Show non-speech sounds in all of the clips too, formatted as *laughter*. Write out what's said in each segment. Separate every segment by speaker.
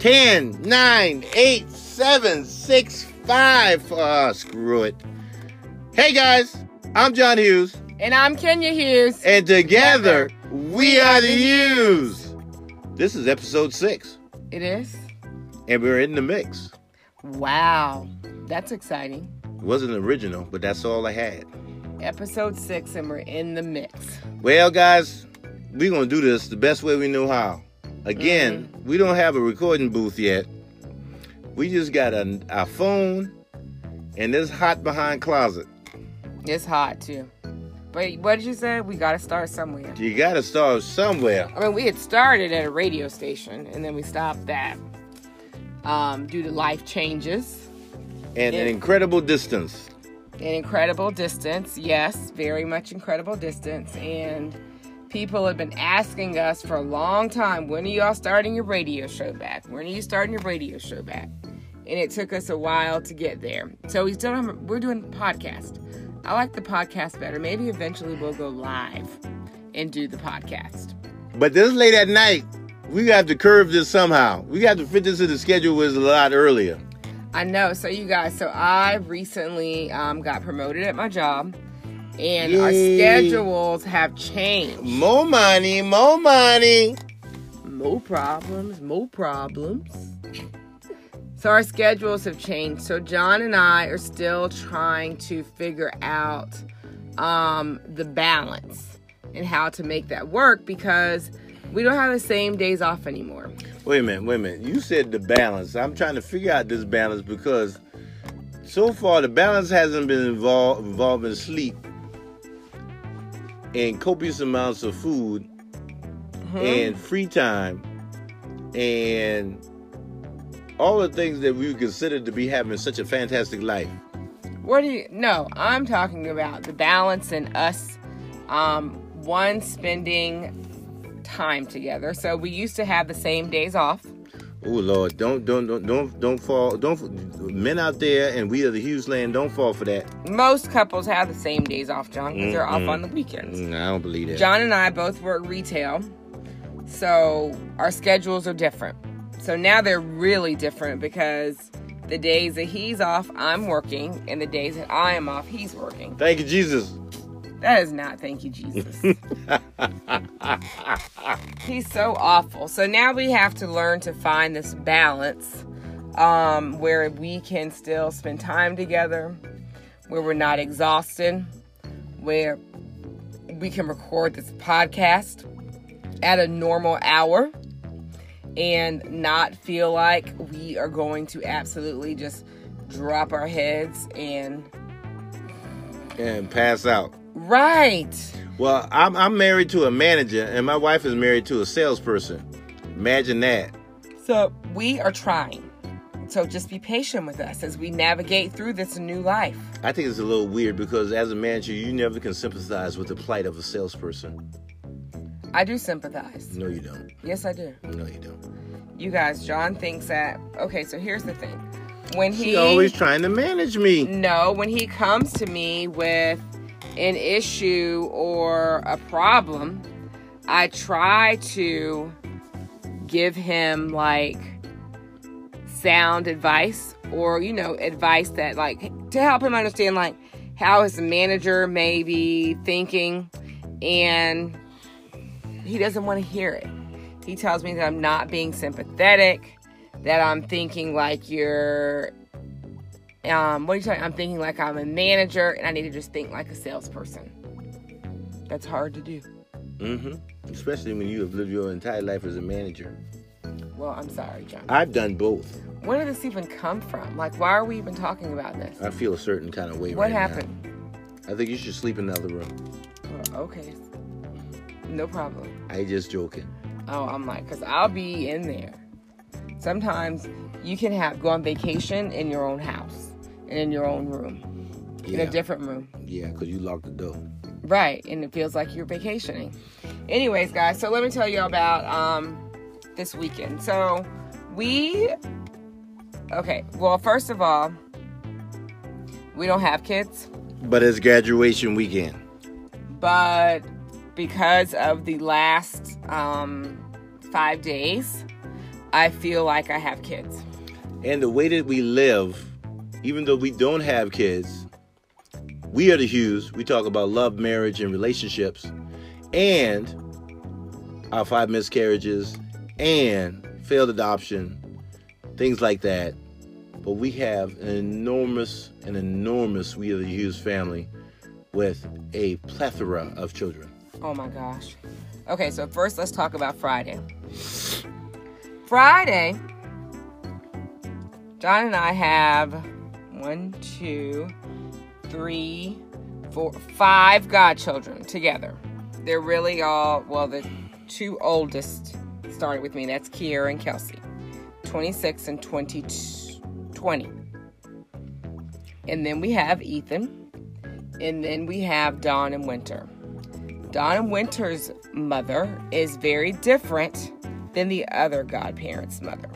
Speaker 1: 10, 9, 8, 7, 6, 5. Ah, screw it. Hey guys, I'm John Hughes.
Speaker 2: And I'm Kenya Hughes.
Speaker 1: And together, we are the Hughes. This is episode six.
Speaker 2: It is?
Speaker 1: And we're in the mix.
Speaker 2: Wow. That's exciting.
Speaker 1: It wasn't original, but that's all I had.
Speaker 2: Episode six, and we're in the mix.
Speaker 1: Well, guys, we're going to do this the best way we know how. Again, mm-hmm. we don't have a recording booth yet. We just got a, a phone and this hot behind closet.
Speaker 2: It's hot too. But what did you say? We got to start somewhere.
Speaker 1: You got to start somewhere.
Speaker 2: I mean, we had started at a radio station and then we stopped that um, due to life changes.
Speaker 1: And an incredible distance.
Speaker 2: An incredible distance, yes, very much incredible distance. And people have been asking us for a long time when are y'all starting your radio show back? When are you starting your radio show back? And it took us a while to get there. So we still have, we're doing podcast. I like the podcast better. Maybe eventually we'll go live and do the podcast.
Speaker 1: But this late at night, we got to curve this somehow. We got to fit this in the schedule was a lot earlier.
Speaker 2: I know. So you guys, so I recently um, got promoted at my job and Yay. our schedules have changed.
Speaker 1: More money, more money.
Speaker 2: More problems, more problems. So our schedules have changed. So John and I are still trying to figure out um, the balance and how to make that work because we don't have the same days off anymore.
Speaker 1: Wait a minute, wait a minute. You said the balance. I'm trying to figure out this balance because so far the balance hasn't been involved involving sleep and copious amounts of food mm-hmm. and free time and all the things that we would consider to be having such a fantastic life.
Speaker 2: What do you? No, I'm talking about the balance in us. Um, one spending time together. So we used to have the same days off.
Speaker 1: Oh Lord, don't don't don't don't don't fall don't men out there and we are the Hughes land don't fall for that.
Speaker 2: Most couples have the same days off, John, because they're off on the weekends.
Speaker 1: Mm, I don't believe that.
Speaker 2: John and I both work retail, so our schedules are different. So now they're really different because the days that he's off, I'm working, and the days that I am off, he's working.
Speaker 1: Thank you, Jesus.
Speaker 2: That is not thank you, Jesus. *laughs* He's so awful. So now we have to learn to find this balance um, where we can still spend time together, where we're not exhausted, where we can record this podcast at a normal hour and not feel like we are going to absolutely just drop our heads and
Speaker 1: and pass out.
Speaker 2: Right.
Speaker 1: Well, I'm, I'm married to a manager, and my wife is married to a salesperson. Imagine that.
Speaker 2: So we are trying. So just be patient with us as we navigate through this new life.
Speaker 1: I think it's a little weird because as a manager, you never can sympathize with the plight of a salesperson.
Speaker 2: I do sympathize.
Speaker 1: No, you don't.
Speaker 2: Yes, I do.
Speaker 1: No, you don't.
Speaker 2: You guys, John thinks that. Okay, so here's the thing. When he
Speaker 1: always trying to manage me.
Speaker 2: No, when he comes to me with an issue or a problem, I try to give him like sound advice or, you know, advice that like to help him understand like how his manager may be thinking and he doesn't want to hear it. He tells me that I'm not being sympathetic, that I'm thinking like you're um, what are you talking? I'm thinking like I'm a manager and I need to just think like a salesperson. That's hard to do.
Speaker 1: Mm-hmm. Especially when you have lived your entire life as a manager.
Speaker 2: Well, I'm sorry, John.
Speaker 1: I've done both.
Speaker 2: Where did this even come from? Like, why are we even talking about this?
Speaker 1: I feel a certain kind of way
Speaker 2: what
Speaker 1: right
Speaker 2: happened?
Speaker 1: Now. I think you should sleep in the other room.
Speaker 2: Oh, okay. No problem.
Speaker 1: I just joking.
Speaker 2: Oh, I'm like, because I'll be in there. Sometimes you can have go on vacation in your own house and in your own room, yeah. in a different room.
Speaker 1: Yeah, because you locked the door.
Speaker 2: Right, and it feels like you're vacationing. Anyways, guys, so let me tell you about um, this weekend. So we, okay, well, first of all, we don't have kids.
Speaker 1: But it's graduation weekend.
Speaker 2: But because of the last um, five days, I feel like I have kids.
Speaker 1: And the way that we live, even though we don't have kids, we are the Hughes. We talk about love, marriage, and relationships, and our five miscarriages, and failed adoption, things like that. But we have an enormous, an enormous We Are the Hughes family with a plethora of children.
Speaker 2: Oh my gosh. Okay, so first let's talk about Friday. Friday, John and I have one, two, three, four, five godchildren together. They're really all, well, the two oldest started with me. That's Kiera and Kelsey, 26 and 20. 20. And then we have Ethan. And then we have Dawn and Winter. Dawn and Winter's mother is very different than the other godparent's mother.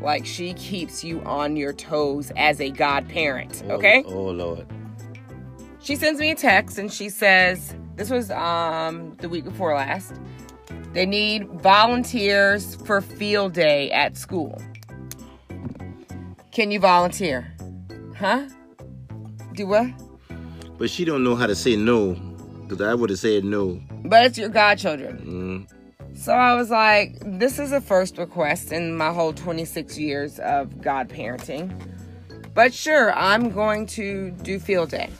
Speaker 2: Like she keeps you on your toes as a godparent, okay?
Speaker 1: Oh, oh Lord.
Speaker 2: She sends me a text and she says, this was um the week before last. They need volunteers for field day at school. Can you volunteer? Huh? Do what?
Speaker 1: But she don't know how to say no, because I would have said no.
Speaker 2: But it's your godchildren.
Speaker 1: Mm.
Speaker 2: So I was like, this is a first request in my whole 26 years of God parenting. But sure, I'm going to do field day.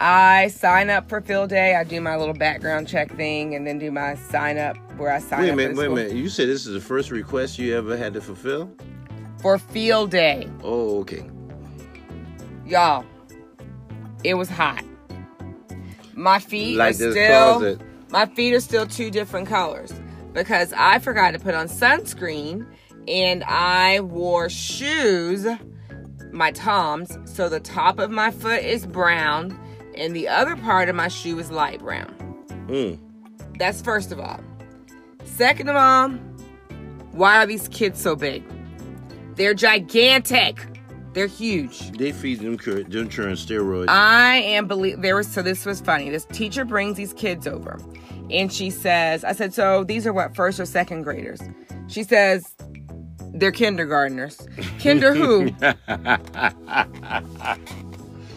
Speaker 2: I sign up for field day. I do my little background check thing and then do my sign up where I sign up.
Speaker 1: Wait a
Speaker 2: up.
Speaker 1: minute, wait a minute. You said this is the first request you ever had to fulfill?
Speaker 2: For field day.
Speaker 1: Oh, okay.
Speaker 2: Y'all, it was hot. My feet
Speaker 1: Like
Speaker 2: are still. My feet are still two different colors because I forgot to put on sunscreen and I wore shoes, my Toms, so the top of my foot is brown and the other part of my shoe is light brown.
Speaker 1: Mm.
Speaker 2: That's first of all. Second of all, why are these kids so big? They're gigantic. They're huge.
Speaker 1: They feed them, cur- them children steroids.
Speaker 2: I am believe there was so this was funny. This teacher brings these kids over and she says, I said, so these are what first or second graders? She says they're kindergartners. *laughs* Kinder who? *laughs*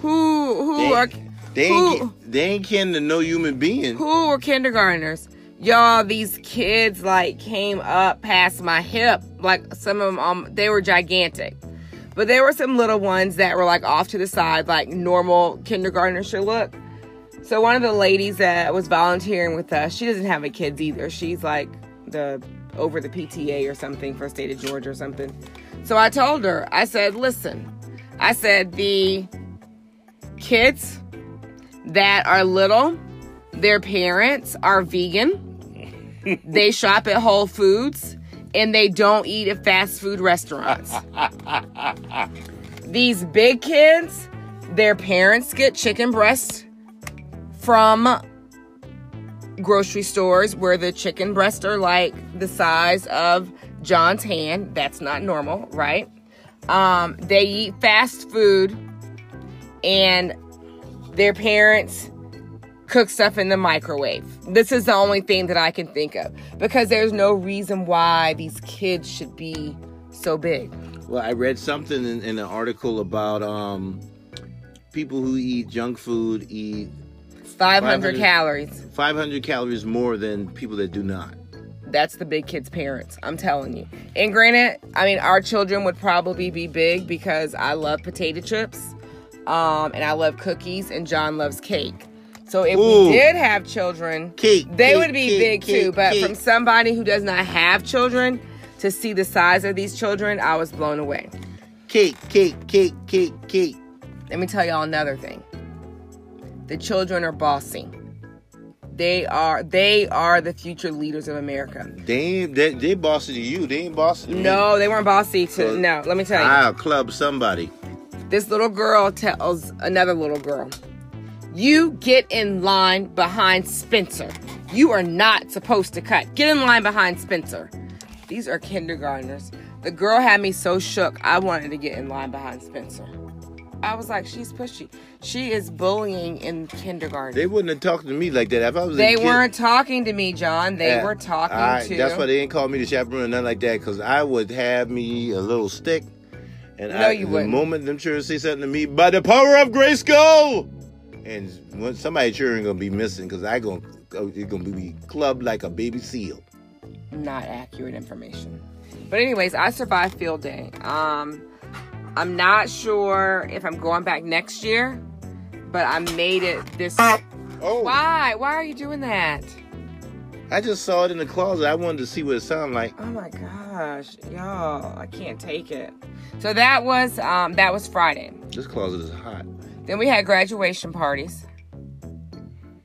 Speaker 2: who who
Speaker 1: they,
Speaker 2: are
Speaker 1: they
Speaker 2: who-
Speaker 1: ain't, they ain't kin to no human being.
Speaker 2: who are kindergartners? Y'all, these kids like came up past my hip. Like some of them, um, they were gigantic. But there were some little ones that were like off to the side, like normal kindergartners should look. So one of the ladies that was volunteering with us, she doesn't have a kids either. She's like the over the PTA or something for state of Georgia or something. So I told her, I said, listen, I said the kids that are little, their parents are vegan. *laughs* they shop at Whole Foods and they don't eat at fast food restaurants. These big kids, their parents get chicken breasts from grocery stores where the chicken breasts are like the size of John's hand. That's not normal, right? Um, they eat fast food and their parents cook stuff in the microwave. This is the only thing that I can think of because there's no reason why these kids should be so big.
Speaker 1: Well, I read something in, in an article about um, people who eat junk food eat
Speaker 2: 500
Speaker 1: 500
Speaker 2: calories.
Speaker 1: 500 calories more than people that do not.
Speaker 2: That's the big kids' parents. I'm telling you. And granted, I mean, our children would probably be big because I love potato chips, um, and I love cookies, and John loves cake. So if
Speaker 1: Ooh.
Speaker 2: we did have children, they would be big too. But from somebody who does not have children to see the size of these children, I was blown away.
Speaker 1: cake, cake, cake, cake, cake.
Speaker 2: Let me tell y'all another thing. The children are bossy. They are they are the future leaders of America.
Speaker 1: They ain't they, they bossy to you. They ain't bossy.
Speaker 2: No, they weren't bossy to
Speaker 1: So-
Speaker 2: no, let me tell you.
Speaker 1: I'll club somebody.
Speaker 2: This little girl tells another little girl, You get in line behind Spencer. You are not supposed to cut. Get in line behind Spencer. These are kindergartners. The girl had me so shook, I wanted to get in line behind Spencer. I was like, she's pushy. She is bullying in kindergarten.
Speaker 1: They wouldn't have talked to me like that if I was.
Speaker 2: They weren't talking to me, John. They
Speaker 1: Yeah.
Speaker 2: were talking
Speaker 1: I-
Speaker 2: to.
Speaker 1: That's why they didn't call me the chaperone or nothing like that, because I would have me a little stick. And
Speaker 2: No,
Speaker 1: I,
Speaker 2: you
Speaker 1: the
Speaker 2: wouldn't.
Speaker 1: moment them children say something to me, by the power of grace, go! And when somebody children gonna be missing, because I gonna it's gonna be clubbed like a baby seal.
Speaker 2: not accurate information. But anyways, I survived field day. Um, I'm not sure if I'm going back next year, but I made it this.
Speaker 1: Oh,
Speaker 2: Why? Why are you doing that?
Speaker 1: I just saw it in the closet. I wanted to see what it sounded like.
Speaker 2: Oh my gosh, y'all! I can't take it. So that was um, that was Friday.
Speaker 1: This closet is hot.
Speaker 2: Then we had graduation parties,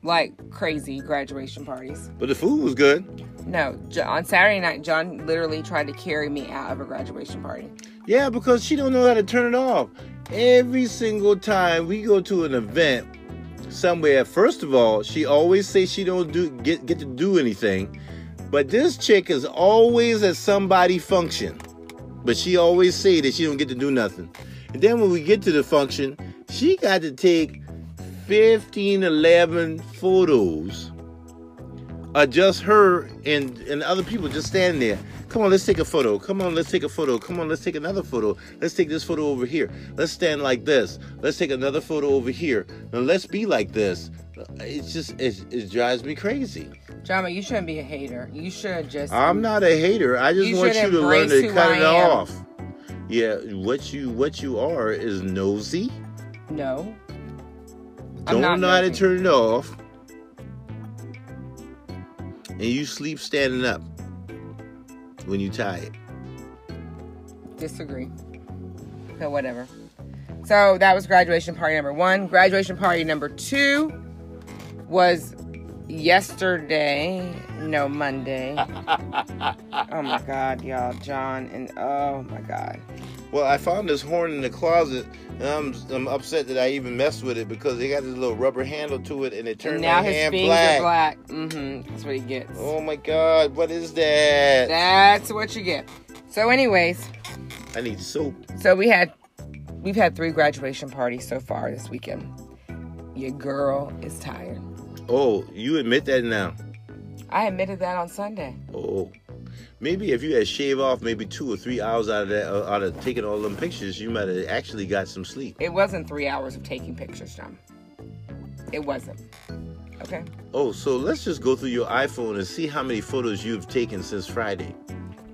Speaker 2: like crazy graduation parties.
Speaker 1: But the food was good.
Speaker 2: No, on Saturday night, John literally tried to carry me out of a graduation party.
Speaker 1: Yeah, because she don't know how to turn it off. Every single time we go to an event somewhere, first of all, she always say she don't do get get to do anything. But this chick is always at somebody function. But she always say that she don't get to do nothing. And then when we get to the function, she got to take 15, 11 photos uh, just her and and other people just standing there. Come on, let's take a photo. Come on, let's take a photo. Come on, let's take another photo. Let's take this photo over here. Let's stand like this. Let's take another photo over here. And let's be like this. It's just it, it drives me crazy.
Speaker 2: Jama, you shouldn't be a hater. You should just.
Speaker 1: I'm not a hater. I just
Speaker 2: You
Speaker 1: want you to learn to cut
Speaker 2: I
Speaker 1: it
Speaker 2: am.
Speaker 1: off. Yeah, what you what you are is nosy.
Speaker 2: No.
Speaker 1: Don't
Speaker 2: not
Speaker 1: know how to turn it off. And you sleep standing up when you tired.
Speaker 2: Disagree. So whatever. So that was graduation party number one. Graduation party number two was yesterday. No, Monday. *laughs* oh my God, y'all, John, and oh my God.
Speaker 1: Well, I found this horn in the closet, and I'm, I'm upset that I even messed with it because it got this little rubber handle to it, and it turned
Speaker 2: And now
Speaker 1: my
Speaker 2: his
Speaker 1: hand
Speaker 2: fingers
Speaker 1: black.
Speaker 2: black. Mm-hmm. That's what he gets.
Speaker 1: Oh my God, what is that?
Speaker 2: That's what you get. So, anyways,
Speaker 1: I need soap.
Speaker 2: so we had we've had three graduation parties so far this weekend. Your girl is tired.
Speaker 1: Oh, you admit that now?
Speaker 2: I admitted that on Sunday.
Speaker 1: Oh, maybe if you had shaved off maybe two or three hours out of that, uh, out of taking all them pictures, you might have actually got some sleep.
Speaker 2: It wasn't three hours of taking pictures, John. It wasn't. Okay.
Speaker 1: Oh, so let's just go through your iPhone and see how many photos you've taken since Friday.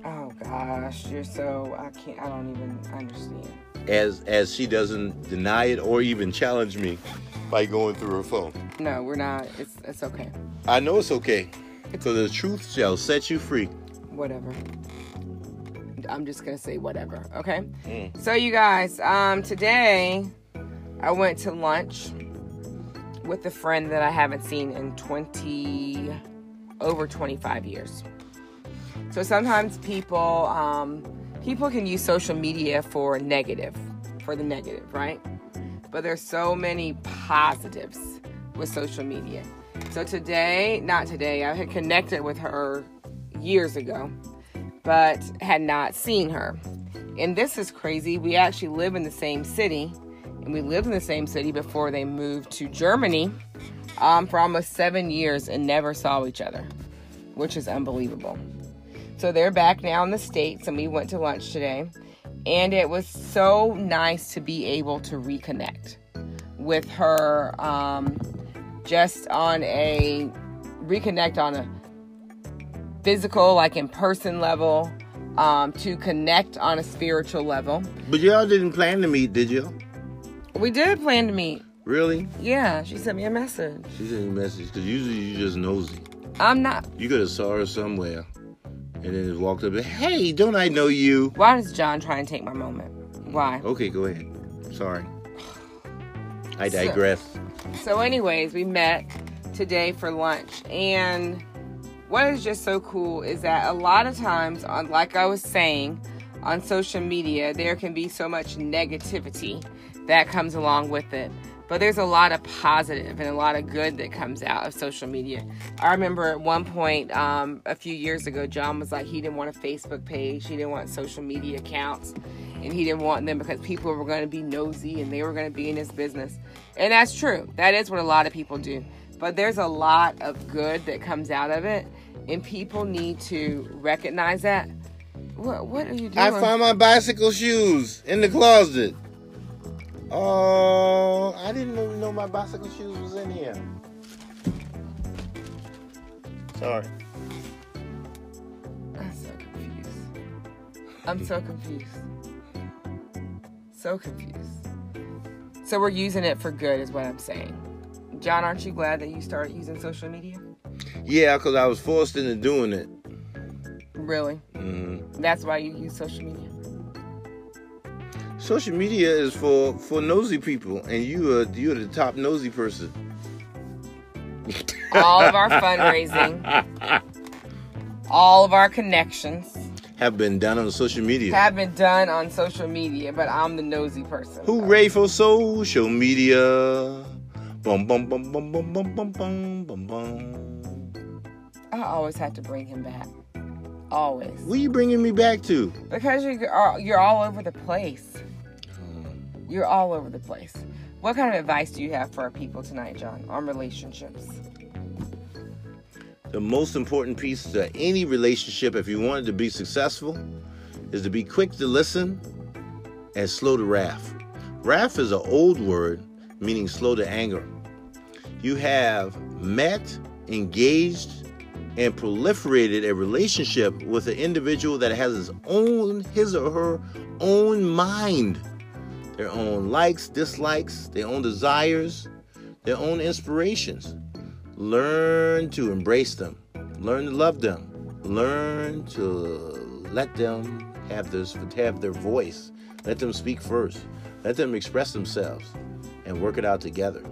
Speaker 2: Oh gosh, you're so I can't. I don't even understand.
Speaker 1: As as she doesn't deny it or even challenge me by going through her phone.
Speaker 2: No, we're not. It's it's okay.
Speaker 1: I know it's okay. So the truth shall set you free.
Speaker 2: Whatever. I'm just gonna say whatever. Okay.
Speaker 1: Mm.
Speaker 2: So you guys, um, today I went to lunch with a friend that I haven't seen in 20 over 25 years. So sometimes people um, people can use social media for negative, for the negative, right? But there's so many positives with social media. So today, not today, I had connected with her years ago, but had not seen her. And this is crazy. We actually live in the same city, and we lived in the same city before they moved to Germany um, for almost seven years and never saw each other, which is unbelievable. So they're back now in the States, and we went to lunch today. And it was so nice to be able to reconnect with her um, just on a reconnect on a physical, like in person level, um, to connect on a spiritual level.
Speaker 1: But y'all didn't plan to meet, did you?
Speaker 2: We did plan to meet.
Speaker 1: Really?
Speaker 2: Yeah, she sent me a message.
Speaker 1: She sent you a message because usually you just nosy.
Speaker 2: I'm not.
Speaker 1: You could have saw her somewhere and then just walked up and hey, don't I know you?
Speaker 2: Why does John try and take my moment? Why?
Speaker 1: Okay, go ahead. Sorry. I
Speaker 2: So-
Speaker 1: digress.
Speaker 2: So, anyways, we met today for lunch, and what is just so cool is that a lot of times, on like I was saying, on social media, there can be so much negativity that comes along with it. But there's a lot of positive and a lot of good that comes out of social media. I remember at one point um, a few years ago, John was like he didn't want a Facebook page, he didn't want social media accounts, and he didn't want them because people were going to be nosy and they were going to be in his business. And that's true. That is what a lot of people do. But there's a lot of good that comes out of it, and people need to recognize that. What, what are you doing?
Speaker 1: I found my bicycle shoes in the closet. Oh, I didn't even know my bicycle shoes was in here. Sorry.
Speaker 2: I'm so confused. I'm so confused. So confused. So we're using it for good, is what I'm saying. John, aren't you glad that you started using social media?
Speaker 1: Yeah, because I was forced into doing it.
Speaker 2: Really?
Speaker 1: hmm
Speaker 2: That's why you use social media?
Speaker 1: Social media is for for nosy people, and you are you're the top nosy person. *laughs*
Speaker 2: All of our fundraising, all of our connections
Speaker 1: have been done on social media.
Speaker 2: have been done on social media, but I'm the nosy person.
Speaker 1: Hooray for social media! Bum bum bum bum bum bum bum bum bum bum.
Speaker 2: I always have to bring him back. Always.
Speaker 1: Where you bringing me back to?
Speaker 2: Because you are you're all over the place. You're all over the place. What kind of advice do you have for our people tonight, John, on relationships?
Speaker 1: The most important piece to any relationship, if you want it to be successful, is to be quick to listen and slow to wrath. Wrath is an old word meaning slow to anger. You have met, engaged, and proliferated a relationship with an individual that has his own, his or her own mind, their own likes, dislikes, their own desires, their own inspirations. Learn to embrace them. Learn to love them. Learn to let them have this have their voice. Let them speak first. Let them express themselves and work it out together.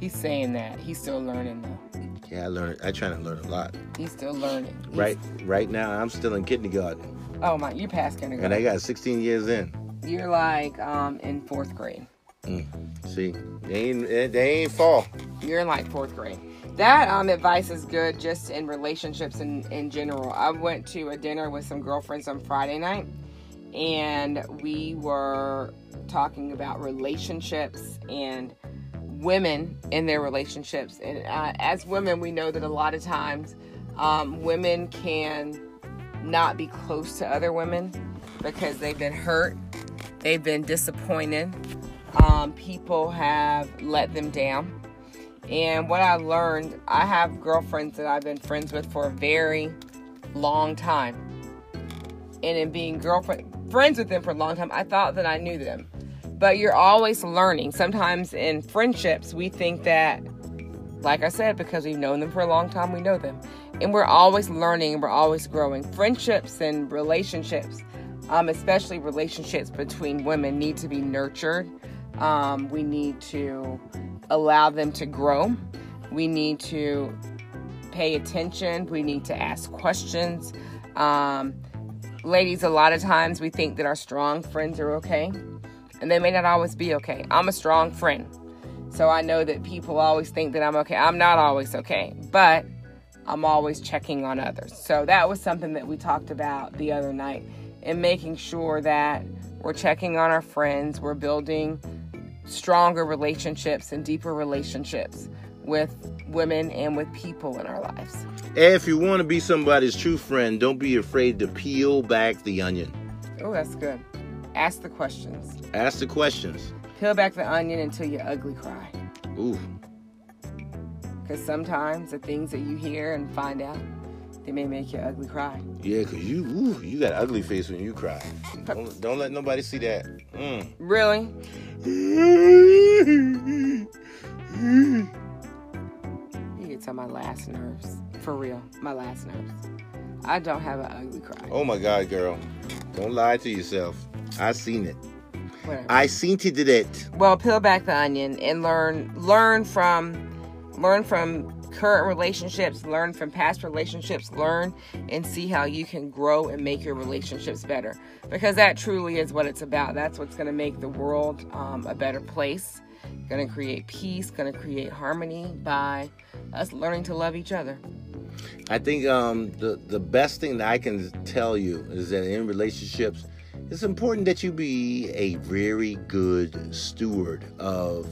Speaker 2: He's saying that. He's still learning though.
Speaker 1: Yeah, I learn. I try to learn a lot.
Speaker 2: He's still learning. He's-
Speaker 1: Right, right now I'm still in kindergarten,
Speaker 2: Oh my, you passed
Speaker 1: and
Speaker 2: kindergarten.
Speaker 1: I got 16 years in.
Speaker 2: You're like um in fourth grade.
Speaker 1: See, they ain't they ain't fall.
Speaker 2: You're in like fourth grade. That um, advice is good just in relationships in, in general. I went to a dinner with some girlfriends on Friday night and we were talking about relationships and women in their relationships. And uh, as women, we know that a lot of times um, women can not be close to other women because they've been hurt, they've been disappointed, um, people have let them down. And what I learned, I have girlfriends that I've been friends with for a very long time. And in being girlfriend friends with them for a long time, I thought that I knew them. But you're always learning. Sometimes in friendships, we think that, like I said, because we've known them for a long time, we know them. And we're always learning we're always growing. Friendships and relationships, um, especially relationships between women, need to be nurtured. Um, we need to allow them to grow. We need to pay attention. We need to ask questions. Um, ladies, a lot of times we think that our strong friends are okay, and they may not always be okay. I'm a strong friend, so I know that people always think that I'm okay. I'm not always okay, but I'm always checking on others. So that was something that we talked about the other night, and making sure that we're checking on our friends, we're building stronger relationships and deeper relationships with women and with people in our lives.
Speaker 1: If you want to be somebody's true friend, don't be afraid to peel back the onion.
Speaker 2: Oh, that's good. Ask the questions.
Speaker 1: Ask the questions.
Speaker 2: Peel back the onion until you ugly cry.
Speaker 1: Ooh,
Speaker 2: Because sometimes the things that you hear and find out, they may make you ugly cry.
Speaker 1: yeah, cause you ooh, you got an ugly face when you cry. Don't, don't let nobody see that. Mm.
Speaker 2: Really? You get on my last nerves. For real. My last nerves. I don't have an ugly cry.
Speaker 1: Oh my God, girl, don't lie to yourself. I seen it.
Speaker 2: Whatever.
Speaker 1: I seen it did it.
Speaker 2: well, peel back the onion and learn learn from learn from current relationships, learn from past relationships, learn and see how you can grow and make your relationships better. Because that truly is what it's about. That's what's going to make the world um, a better place. Going to create peace, going to create harmony by us learning to love each other.
Speaker 1: I think um, the the best thing that I can tell you is that in relationships, it's important that you be a very good steward of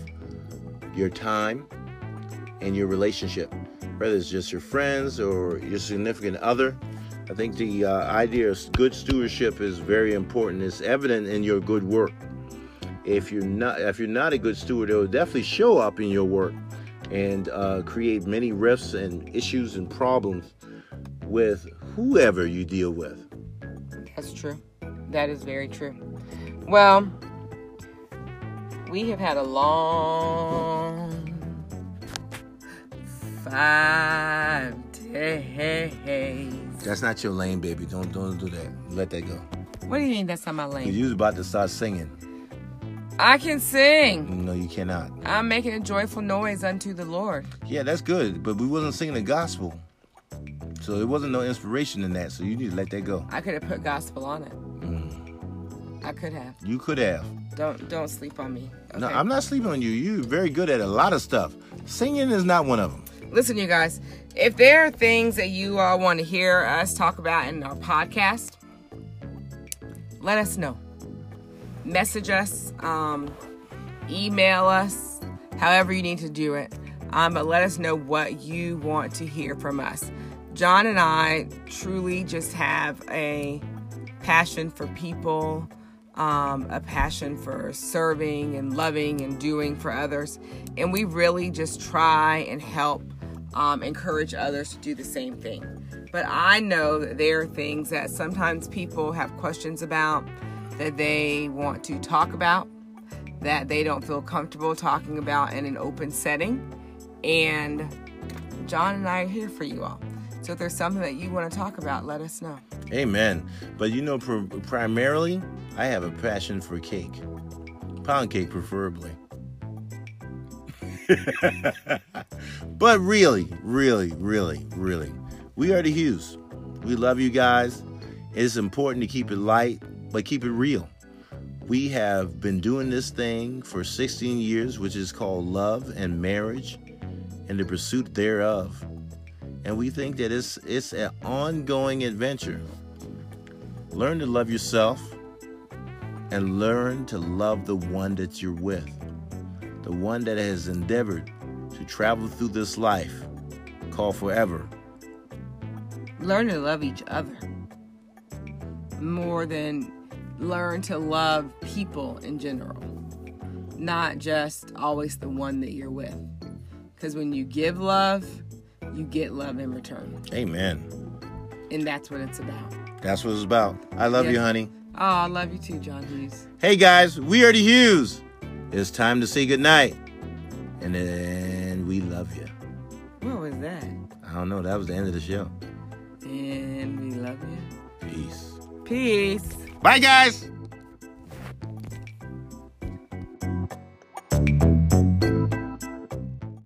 Speaker 1: your time and your relationship, whether it's just your friends or your significant other. I think the uh, idea of good stewardship is very important. It's evident in your good work. If you're not, if you're not a good steward, it will definitely show up in your work and uh, create many rifts and issues and problems with whoever you deal with.
Speaker 2: That's true. That is very true. Well, we have had a long five days.
Speaker 1: That's not your lane, baby. Don't don't do that. Let that go.
Speaker 2: What do you mean that's not my lane?
Speaker 1: you was about to start singing.
Speaker 2: I can sing.
Speaker 1: No, you cannot.
Speaker 2: I'm making a joyful noise unto the Lord.
Speaker 1: Yeah, that's good, but we wasn't singing the gospel, so there wasn't no inspiration in that. So you need to let that go.
Speaker 2: I could have put gospel on it. I could have.
Speaker 1: You could have.
Speaker 2: Don't don't sleep on me. Okay?
Speaker 1: No, I'm not sleeping on you. You're very good at a lot of stuff. Singing is not one of them.
Speaker 2: Listen, you guys, if there are things that you all want to hear us talk about in our podcast, let us know. Message us, um, email us, however you need to do it. Um, but let us know what you want to hear from us. John and I truly just have a passion for people, um, a passion for serving and loving and doing for others. And we really just try and help um, encourage others to do the same thing. But I know that there are things that sometimes people have questions about that they want to talk about, that they don't feel comfortable talking about in an open setting. And John and I are here for you all. So if there's something that you want to talk about, let us know.
Speaker 1: Amen. But you know, pr- primarily, I have a passion for cake, pound cake, preferably. *laughs* but really, really, really, really, we are the Hughes. We love you guys. It's important to keep it light, but keep it real. We have been doing this thing for 16 years, which is called love and marriage and the pursuit thereof. And we think that it's it's an ongoing adventure. Learn to love yourself and learn to love the one that you're with. The one that has endeavored to travel through this life called forever.
Speaker 2: Learn to love each other more than learn to love people in general, not just always the one that you're with. Because when you give love, you get love in return.
Speaker 1: Amen.
Speaker 2: And that's what it's about.
Speaker 1: That's what it's about. I love
Speaker 2: Yes.
Speaker 1: you, honey.
Speaker 2: Oh, I love you too, John Hughes.
Speaker 1: Hey guys, we are the Hughes. It's time to say goodnight. And then we love you.
Speaker 2: What was that?
Speaker 1: I don't know. That was the end of the show.
Speaker 2: And we love you.
Speaker 1: Peace.
Speaker 2: Peace.
Speaker 1: Bye, guys.